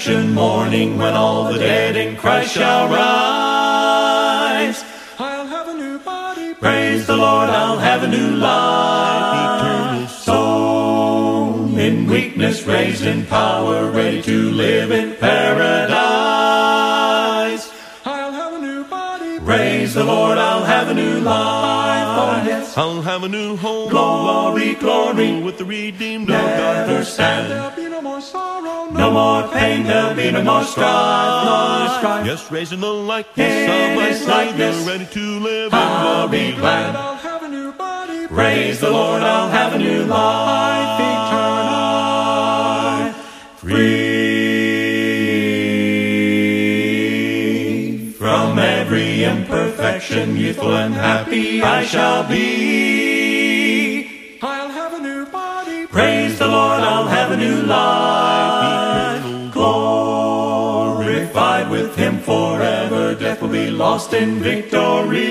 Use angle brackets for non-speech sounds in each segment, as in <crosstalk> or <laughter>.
resurrection morning when all the dead in Christ shall rise. I'll have a new body. Praise the Lord, I'll have a new life. Eternal soul in weakness, raised in power, ready to live in paradise. I'll have a new body. Praise the Lord, I'll have a new life. Oh, yes. I'll have a new home. Glory, glory. With the redeemed of Never God. stand. There'll be no more sorrow. No more pain, there'll be no more strife, no strife. Yes, raising the likeness of Savior, likeness. ready to live I'll in be glad. I'll have a new body. Praise the Lord, I'll have a new life eternal. Free from every imperfection, youthful and happy I shall be. Lost in victory.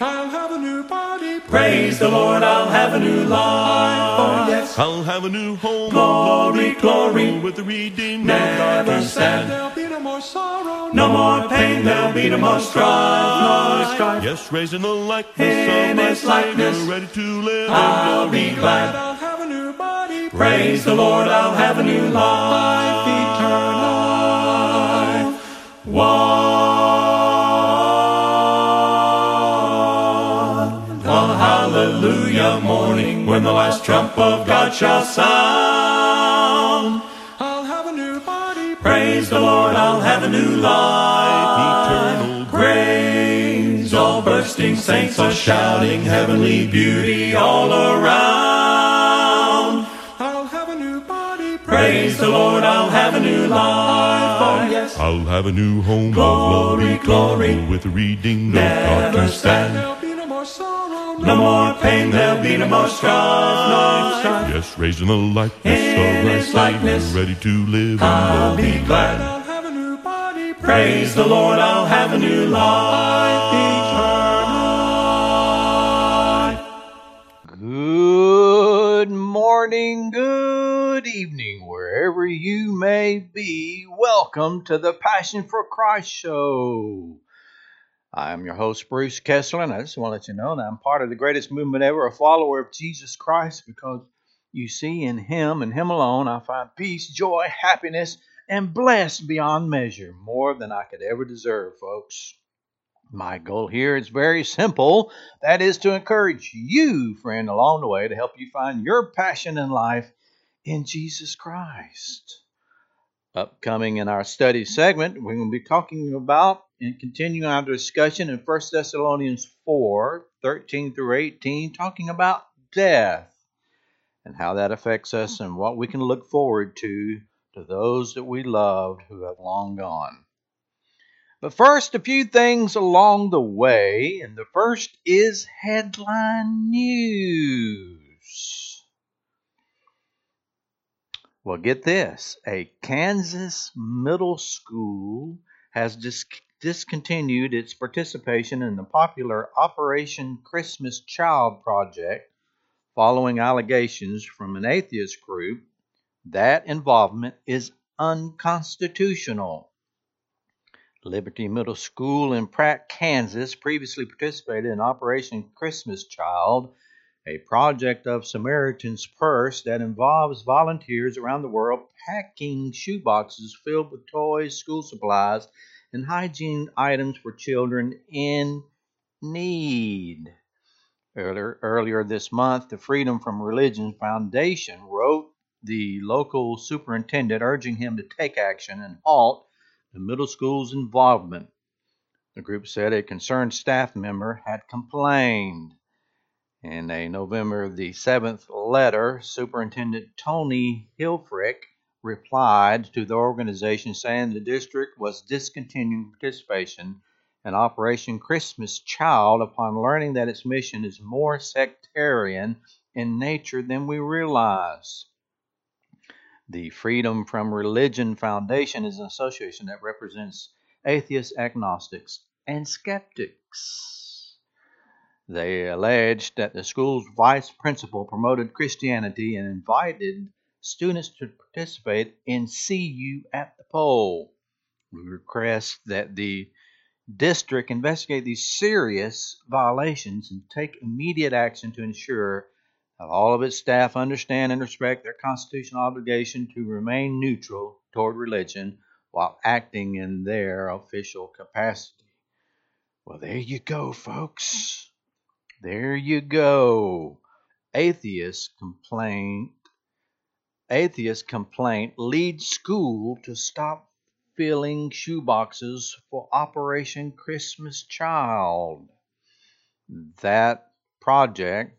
I'll have a new body. Praise the Lord, I'll have a new life. Oh, yes. I'll have a new home. Glory, glory. With the redeemed Never stand. There'll be no more sorrow. No more pain, there'll be no more strife, no strife. Yes, raising the likeness In of His likeness. Ready to live I'll be glad. I'll have a new body. Praise the Lord, I'll have a new life eternal. One. The hallelujah morning when the last trump of God shall sound. I'll have a new body. Praise the Lord, I'll have a new life Eternal Praise, all bursting saints are shouting heavenly beauty all around. The Lord, I'll have a new life. Oh, yes. I'll have a new home Glory, of love, glory. with the redeemed of Never God. stand. There'll be no more sorrow. No more pain, there'll be no more strife, no strife. Yes, raising the likeness In of His likeness. Ready to live I'll in be glory. glad. I'll have a new body. Praise the Lord, I'll have a new life eternal. Good morning, good evening, wherever you may be. Welcome to the Passion for Christ show. I'm your host, Bruce Kessler, and I just want to let you know that I'm part of the greatest movement ever, a follower of Jesus Christ, because you see, in Him and Him alone, I find peace, joy, happiness, and blessed beyond measure, more than I could ever deserve, folks. My goal here is very simple. That is to encourage you, friend, along the way to help you find your passion in life in Jesus Christ. Upcoming in our study segment, we're going to be talking about and continuing our discussion in 1 Thessalonians 4 13 through 18, talking about death and how that affects us and what we can look forward to to those that we loved who have long gone. But first, a few things along the way, and the first is headline news. Well, get this a Kansas middle school has dis- discontinued its participation in the popular Operation Christmas Child project following allegations from an atheist group that involvement is unconstitutional. Liberty Middle School in Pratt, Kansas previously participated in Operation Christmas Child, a project of Samaritan's Purse that involves volunteers around the world packing shoeboxes filled with toys, school supplies, and hygiene items for children in need. Earlier, earlier this month, the Freedom from Religion Foundation wrote the local superintendent urging him to take action and halt the middle school's involvement. The group said a concerned staff member had complained. In a November the 7th letter, Superintendent Tony Hilfrick replied to the organization saying the district was discontinuing participation in Operation Christmas Child upon learning that its mission is more sectarian in nature than we realize. The Freedom from Religion Foundation is an association that represents atheists, agnostics, and skeptics. They alleged that the school's vice principal promoted Christianity and invited students to participate in See You at the Pole. We request that the district investigate these serious violations and take immediate action to ensure that all of its staff understand and respect their constitutional obligation to remain neutral toward religion while acting in their official capacity. Well, there you go, folks. There you go. Atheist complaint. Atheist complaint leads school to stop filling shoeboxes for Operation Christmas Child. That project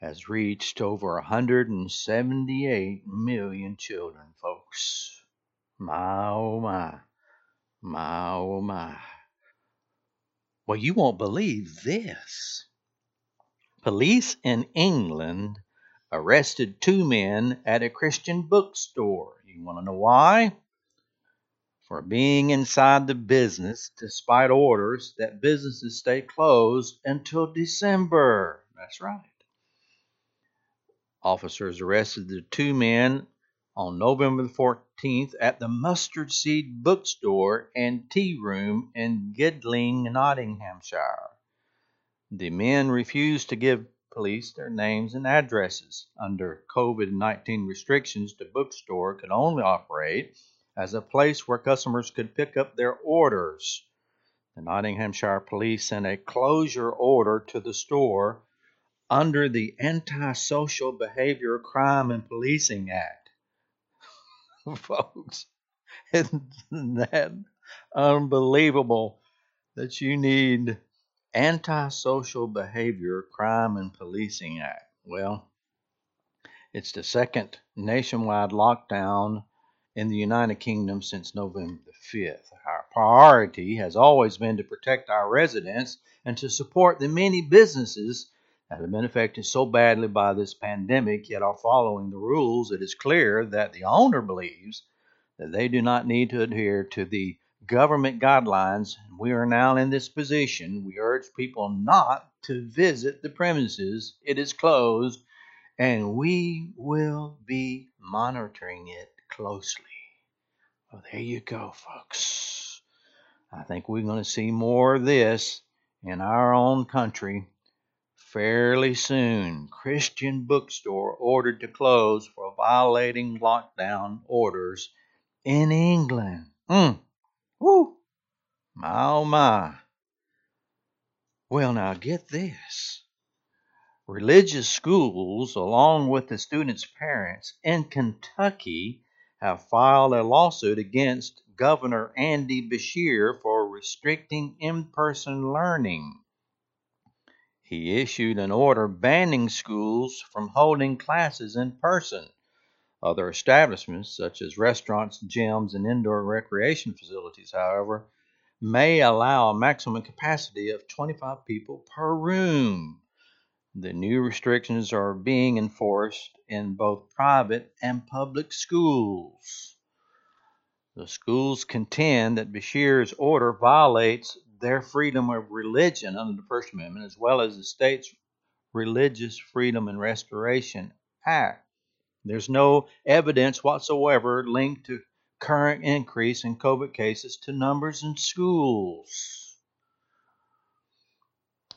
has reached over 178 million children, folks. My oh my. My oh my. Well, you won't believe this. Police in England arrested two men at a Christian bookstore. You want to know why? For being inside the business despite orders that businesses stay closed until December. That's right. Officers arrested the two men on November 14th at the Mustard Seed Bookstore and Tea Room in Gedling, Nottinghamshire. The men refused to give police their names and addresses. Under COVID 19 restrictions, the bookstore could only operate as a place where customers could pick up their orders. The Nottinghamshire police sent a closure order to the store under the Antisocial Behavior Crime and Policing Act. <laughs> folks. Isn't that unbelievable that you need Antisocial Behavior Crime and Policing Act? Well, it's the second nationwide lockdown in the United Kingdom since November the 5th. Our priority has always been to protect our residents and to support the many businesses that have been affected so badly by this pandemic, yet are following the rules, it is clear that the owner believes that they do not need to adhere to the government guidelines. We are now in this position. We urge people not to visit the premises. It is closed, and we will be monitoring it closely. Well, there you go, folks. I think we're going to see more of this in our own country fairly soon. Christian bookstore ordered to close for violating lockdown orders in England. Mm. Woo! My oh my. Well, now get this. Religious schools, along with the students' parents in Kentucky, have filed a lawsuit against Governor Andy Beshear for restricting in person learning. He issued an order banning schools from holding classes in person. Other establishments, such as restaurants, gyms, and indoor recreation facilities, however, may allow a maximum capacity of 25 people per room. The new restrictions are being enforced in both private and public schools. The schools contend that Beshear's order violates their freedom of religion under the First Amendment, as well as the state's Religious Freedom and Restoration Act. There's no evidence whatsoever linked to current increase in COVID cases to numbers in schools.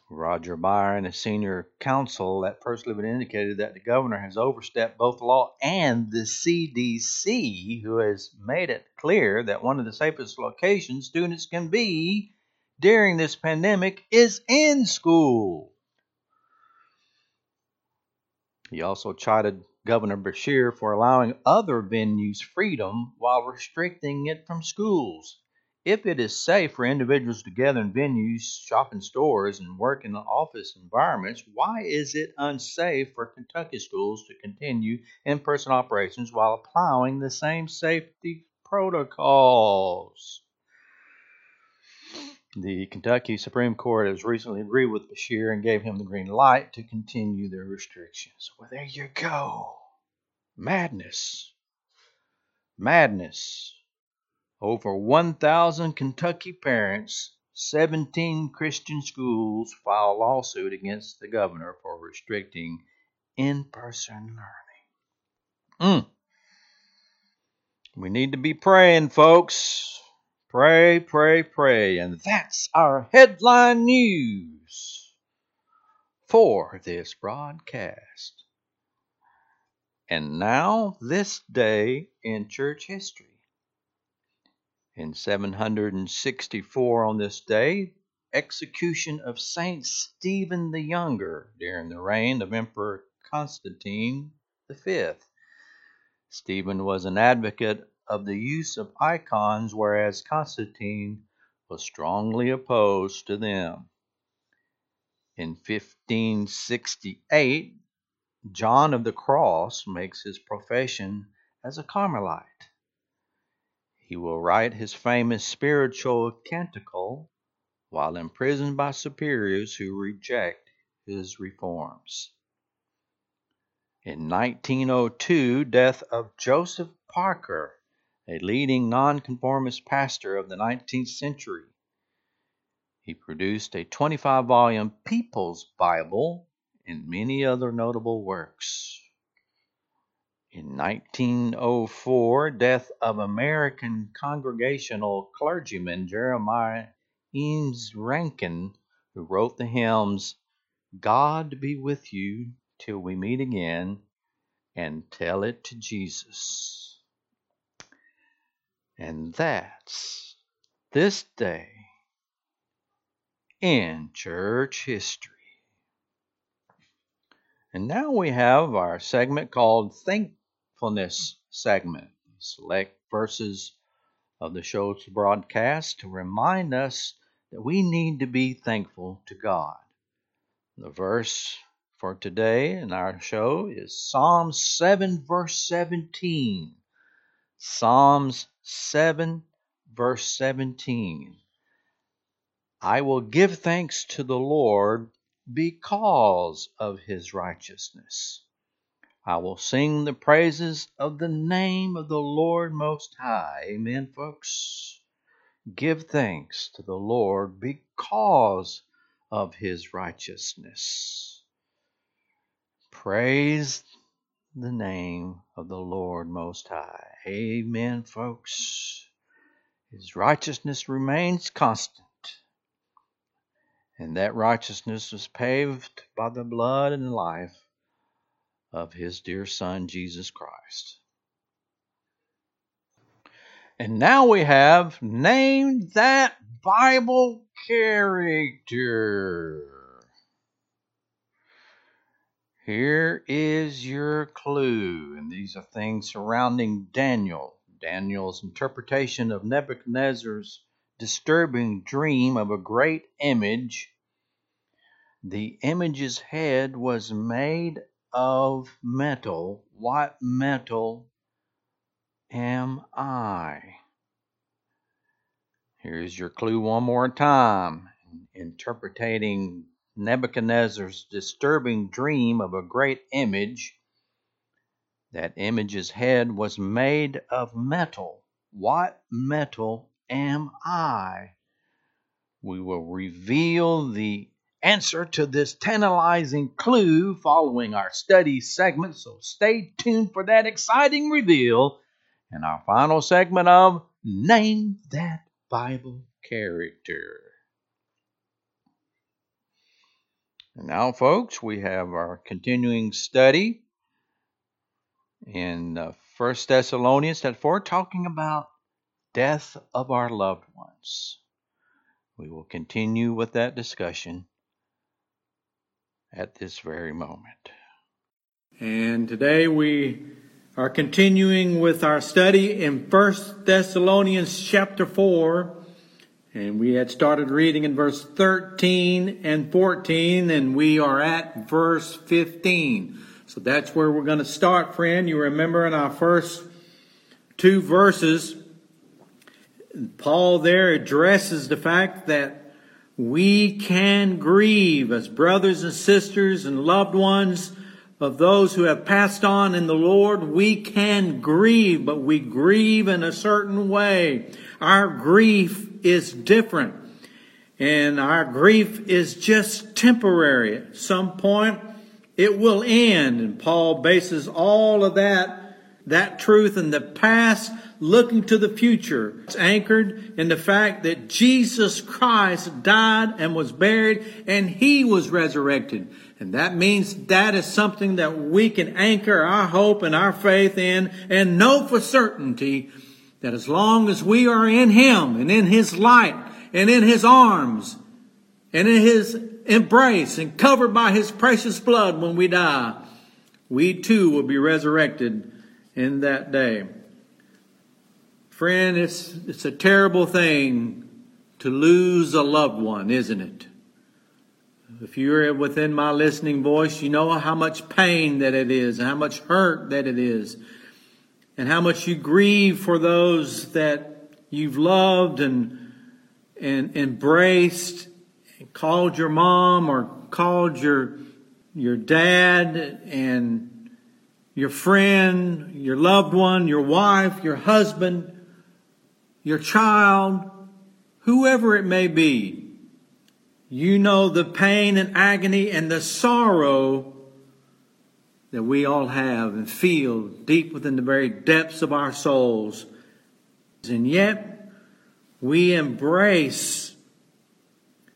Roger Byron, a senior counsel at First Liberty, indicated that the governor has overstepped both law and the CDC, who has made it clear that one of the safest locations students can be during this pandemic is in school. He also chided Governor Beshear for allowing other venues freedom while restricting it from schools. If it is safe for individuals to gather in venues, shop in stores, and work in office environments, why is it unsafe for Kentucky schools to continue in person operations while applying the same safety protocols? The Kentucky Supreme Court has recently agreed with Beshear and gave him the green light to continue their restrictions. Well, there you go. Madness. Madness. Over 1,000 Kentucky parents, 17 Christian schools file lawsuit against the governor for restricting in person learning. Mm. We need to be praying, folks. Pray, pray, pray. And that's our headline news for this broadcast. And now, this day in church history. In 764 on this day, execution of Saint Stephen the Younger during the reign of Emperor Constantine V. Stephen was an advocate of the use of icons, whereas Constantine was strongly opposed to them. In 1568, John of the Cross makes his profession as a Carmelite. He will write his famous spiritual canticle while imprisoned by superiors who reject his reforms. In 1902, death of Joseph Parker, a leading nonconformist pastor of the 19th century. He produced a 25 volume People's Bible and many other notable works. In 1904, death of American Congregational clergyman Jeremiah Eames Rankin, who wrote the hymns God be with you till we meet again and tell it to Jesus. And that's this day in church history. And now we have our segment called Thankfulness segment. Select verses of the show's broadcast to remind us that we need to be thankful to God. The verse for today in our show is Psalm 7, verse 17. Psalms 7, verse 17. I will give thanks to the Lord because of his righteousness. I will sing the praises of the name of the Lord Most High. Amen, folks. Give thanks to the Lord because of his righteousness. Praise the name of the Lord Most High. Amen, folks. His righteousness remains constant. And that righteousness was paved by the blood and life of his dear Son, Jesus Christ. And now we have named that Bible character. Here is your clue, and these are things surrounding Daniel. Daniel's interpretation of Nebuchadnezzar's disturbing dream of a great image. The image's head was made of metal. What metal am I? Here's your clue one more time. Interpreting Nebuchadnezzar's disturbing dream of a great image. That image's head was made of metal. What metal am I? We will reveal the answer to this tantalizing clue following our study segment, so stay tuned for that exciting reveal in our final segment of Name That Bible Character. And now, folks, we have our continuing study in uh, First Thessalonians that four, talking about death of our loved ones. We will continue with that discussion at this very moment. And today we are continuing with our study in First Thessalonians chapter 4 and we had started reading in verse 13 and 14, and we are at verse 15. So that's where we're going to start, friend. You remember in our first two verses, Paul there addresses the fact that we can grieve as brothers and sisters and loved ones of those who have passed on in the Lord. We can grieve, but we grieve in a certain way. Our grief is different. And our grief is just temporary. At some point, it will end. And Paul bases all of that that truth in the past, looking to the future. It's anchored in the fact that Jesus Christ died and was buried and he was resurrected. And that means that is something that we can anchor our hope and our faith in and know for certainty that as long as we are in him and in his light and in his arms and in his embrace and covered by his precious blood when we die, we too will be resurrected in that day. Friend, it's, it's a terrible thing to lose a loved one, isn't it? If you're within my listening voice, you know how much pain that it is, how much hurt that it is, and how much you grieve for those that you've loved and, and embraced, and called your mom or called your, your dad and your friend, your loved one, your wife, your husband, your child, whoever it may be. You know the pain and agony and the sorrow that we all have and feel deep within the very depths of our souls. And yet, we embrace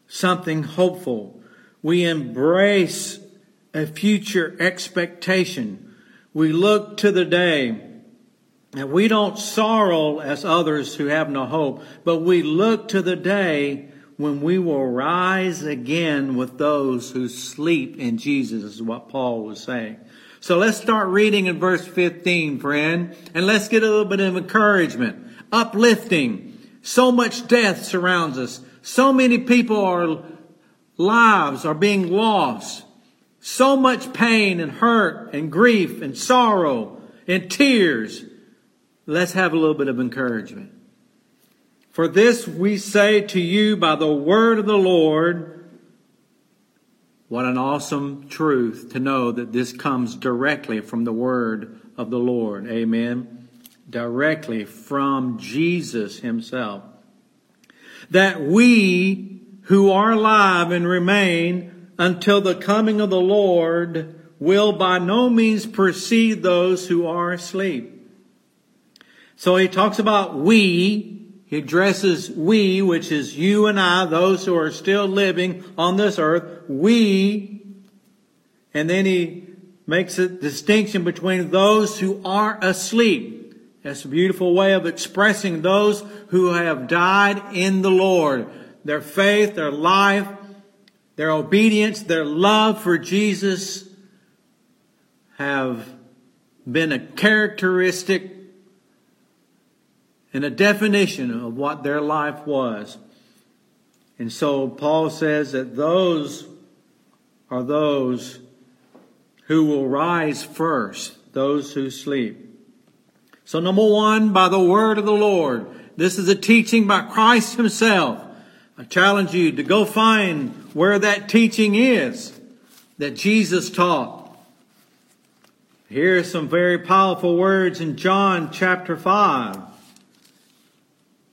something hopeful. We embrace a future expectation. We look to the day and we don't sorrow as others who have no hope, but we look to the day when we will rise again with those who sleep in Jesus, is what Paul was saying. So let's start reading in verse 15, friend, and let's get a little bit of encouragement, uplifting. So much death surrounds us. So many people are, lives are being lost. So much pain and hurt and grief and sorrow and tears. Let's have a little bit of encouragement. For this we say to you by the word of the Lord. What an awesome truth to know that this comes directly from the word of the Lord. Amen. Directly from Jesus himself. That we who are alive and remain until the coming of the Lord will by no means precede those who are asleep. So he talks about we, he addresses we, which is you and I, those who are still living on this earth, we, and then he makes a distinction between those who are asleep. That's a beautiful way of expressing those who have died in the Lord. Their faith, their life, their obedience, their love for Jesus have been a characteristic and a definition of what their life was. And so Paul says that those are those who will rise first, those who sleep. So number one, by the word of the Lord. This is a teaching by Christ himself. I challenge you to go find where that teaching is that Jesus taught. Here are some very powerful words in John chapter 5.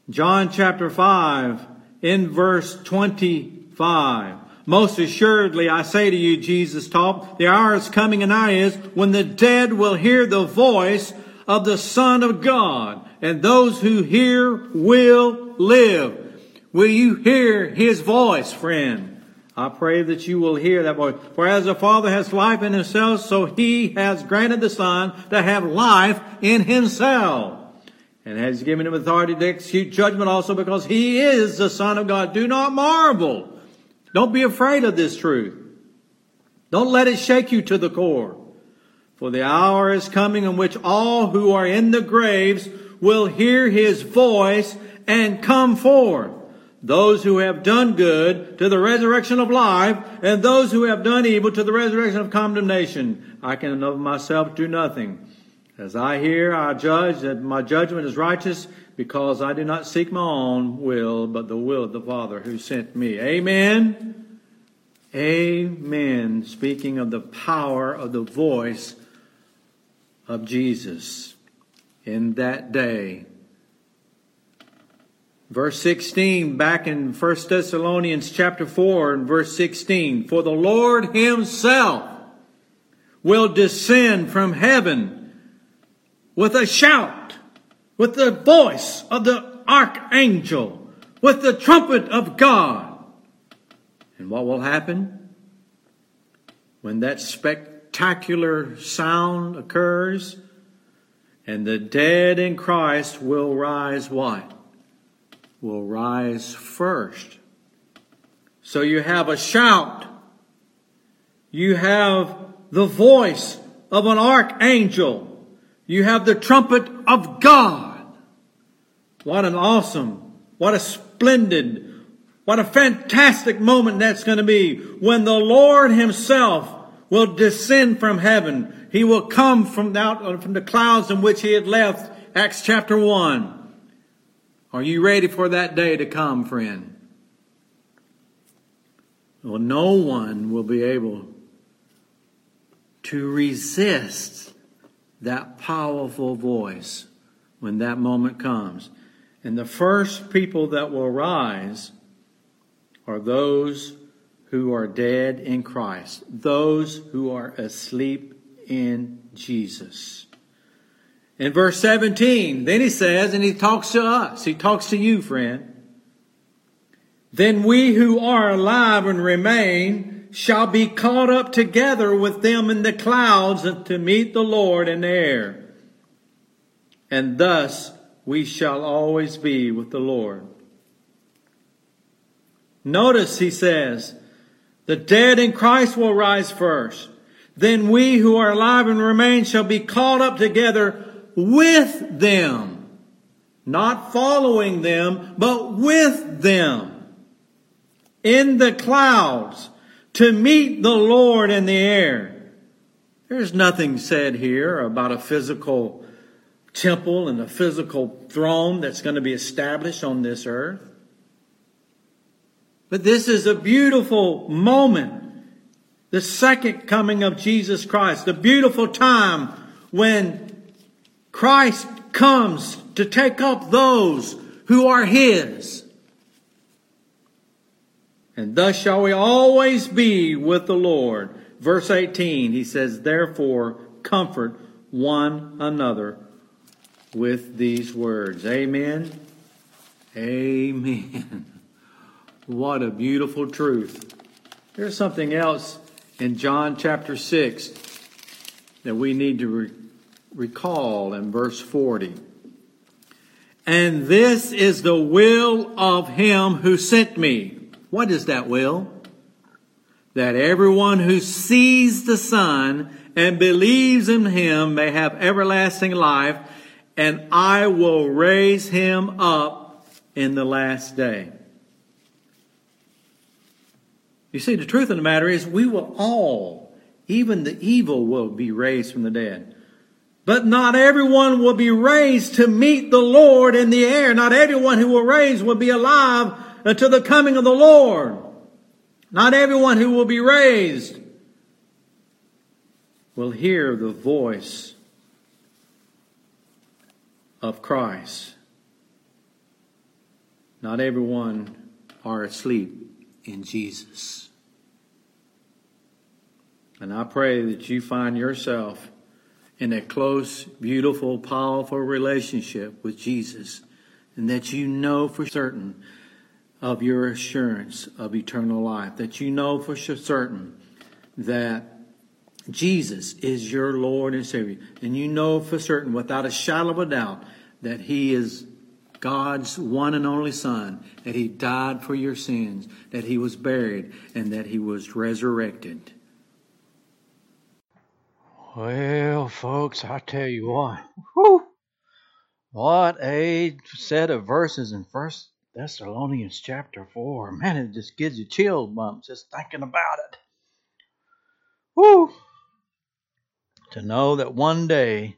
John chapter 5 in verse 25. Most assuredly, I say to you, Jesus taught, the hour is coming and I is when the dead will hear the voice of the Son of God, and those who hear will live. Will you hear His voice, friend? I pray that you will hear that voice. For as the Father has life in Himself, so He has granted the Son to have life in Himself and has given him authority to execute judgment also because he is the Son of God. Do not marvel. Don't be afraid of this truth. Don't let it shake you to the core. For the hour is coming in which all who are in the graves will hear his voice and come forth. Those who have done good to the resurrection of life, and those who have done evil to the resurrection of condemnation. I can of myself do nothing. As I hear, I judge that my judgment is righteous because I do not seek my own will, but the will of the Father who sent me. Amen. Amen. Speaking of the power of the voice of Jesus in that day. Verse 16, back in 1 Thessalonians chapter 4 and verse 16. For the Lord himself will descend from heaven with a shout, with the voice of the archangel, with the trumpet of God. And what will happen? When that spectacular sound occurs, and the dead in Christ will rise what? Will rise first. So you have a shout. You have the voice of an archangel. You have the trumpet of God. What an awesome, what a splendid, what a fantastic moment that's going to be when the Lord himself will descend from heaven. He will come from out uh, from the clouds in which he had left. Acts chapter 1. Are you ready for that day to come, friend? Well, no one will be able to resist that powerful voice when that moment comes. And the first people that will rise are those who are dead in Christ, those who are asleep in Jesus. In verse 17, then he says, and he talks to us, he talks to you, friend. Then we who are alive and remain shall be caught up together with them in the clouds to meet the Lord in the air. And thus we shall always be with the Lord. Notice he says, the dead in Christ will rise first. Then we who are alive and remain shall be caught up together with them. Not following them, but with them. In the clouds to meet the Lord in the air. There's nothing said here about a physical temple and a physical throne that's going to be established on this earth. But this is a beautiful moment. The second coming of Jesus Christ. The beautiful time when Christ comes to take up those who are His. And thus shall we always be with the Lord. Verse 18, he says, Therefore, comfort one another with these words. Amen. Amen. <laughs> What a beautiful truth. There's something else in John chapter 6 that we need to re- recall in verse 40. And this is the will of him who sent me. What is that will? That everyone who sees the Son and believes in him may have everlasting life, and I will raise him up in the last day. You see, the truth of the matter is, we will all, even the evil, will be raised from the dead. But not everyone will be raised to meet the Lord in the air. Not everyone who will raise will be alive until the coming of the Lord. Not everyone who will be raised will hear the voice of Christ. Not everyone are asleep in Jesus. And I pray that you find yourself in a close, beautiful, powerful relationship with Jesus and that you know for certain of your assurance of eternal life, that you know for certain that Jesus is your Lord and Savior, and you know for certain, without a shadow of a doubt, that He is God's one and only Son, that He died for your sins, that He was buried, and that He was resurrected. Well, folks, I tell you what, whew, what a set of verses in First Thessalonians chapter four. Man, it just gives you chill bumps just thinking about it. Whew. To know that one day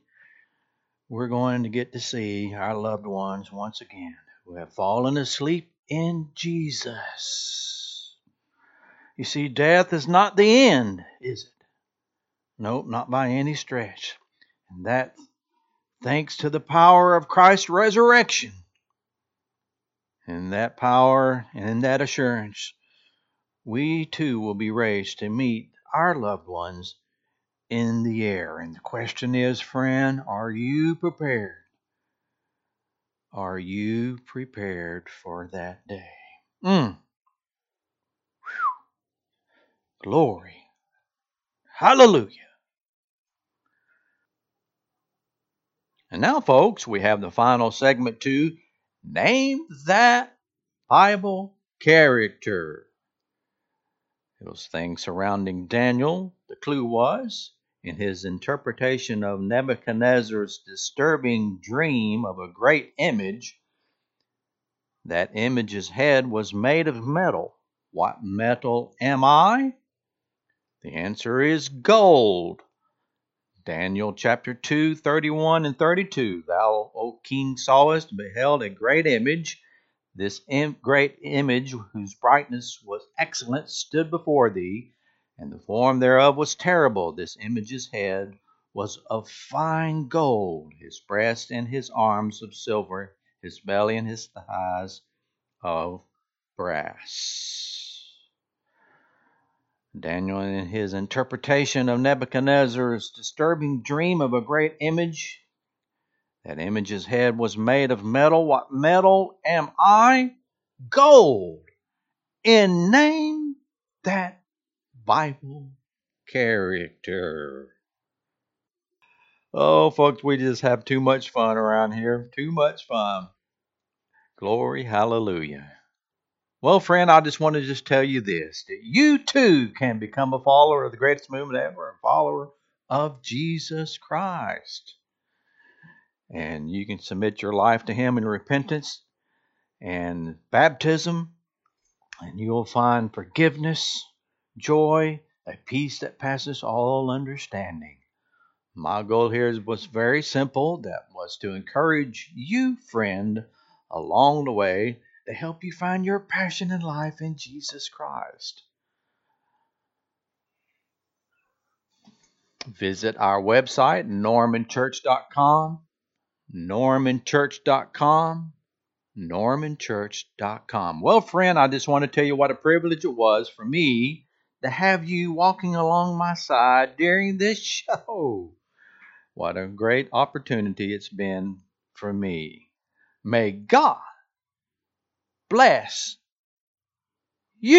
we're going to get to see our loved ones once again who have fallen asleep in Jesus. You see, death is not the end, is it? Nope, not by any stretch. And that thanks to the power of Christ's resurrection. And that power and in that assurance, we too will be raised to meet our loved ones in the air. And the question is, friend, are you prepared? Are you prepared for that day? Mm. Glory. Hallelujah. And now, folks, we have the final segment to name that Bible character. Those things surrounding Daniel, the clue was in his interpretation of Nebuchadnezzar's disturbing dream of a great image. That image's head was made of metal. What metal am I? The answer is gold. Daniel chapter 2, 31 and 32. Thou, O king, sawest beheld a great image. This im- great image, whose brightness was excellent, stood before thee, and the form thereof was terrible. This image's head was of fine gold, his breast and his arms of silver, his belly and his thighs of brass. Daniel, in his interpretation of Nebuchadnezzar's disturbing dream of a great image, that image's head was made of metal. What metal am I? Gold. In name that Bible character. Oh, folks, we just have too much fun around here. Too much fun. Glory, hallelujah. Well, friend, I just want to just tell you this that you too can become a follower of the greatest movement ever, a follower of Jesus Christ. And you can submit your life to Him in repentance and baptism, and you'll find forgiveness, joy, a peace that passes all understanding. My goal here was very simple that was to encourage you, friend, along the way to help you find your passion in life in Jesus Christ. Visit our website, normanchurch.com, normanchurch.com, normanchurch.com. Well, friend, I just want to tell you what a privilege it was for me to have you walking along my side during this <laughs> show. What a great opportunity it's been for me. May God bless you.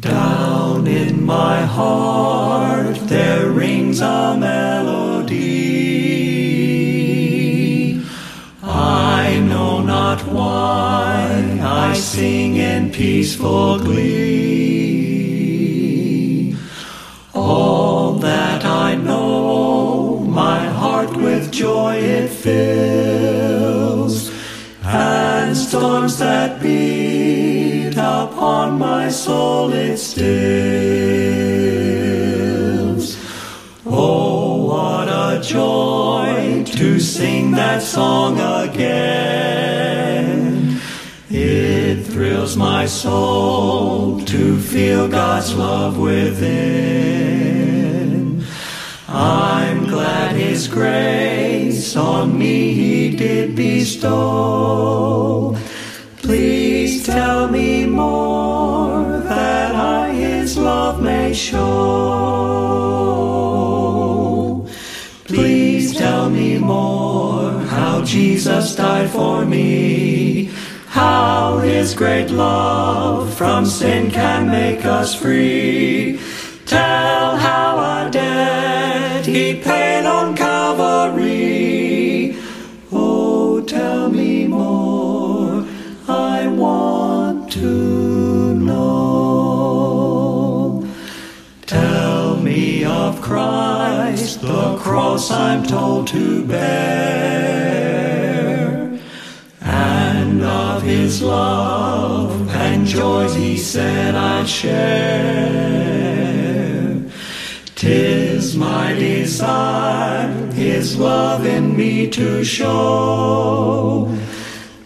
Down in my heart there rings a melody. I know not why I sing in peaceful glee. All that I know, my heart with joy it fills, my soul it stills. Oh, what a joy to sing that song again. It thrills my soul to feel God's love within. I'm glad His grace on me He did bestow. Please tell me more may show. Please tell me more how Jesus died for me, how His great love from sin can make us free. Tell how a debt He paid on Calvary. Oh, tell me more. I want Christ, the cross I'm told to bear, and of his love and joys he said I'd share. Tis my desire his love in me to show.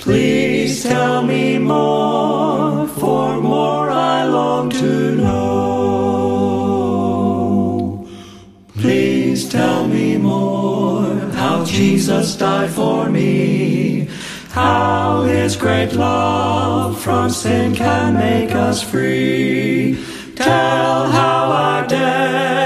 Please tell me more, for more I long to know. Jesus died for me, how his great love from sin can make us free. tell how our paid.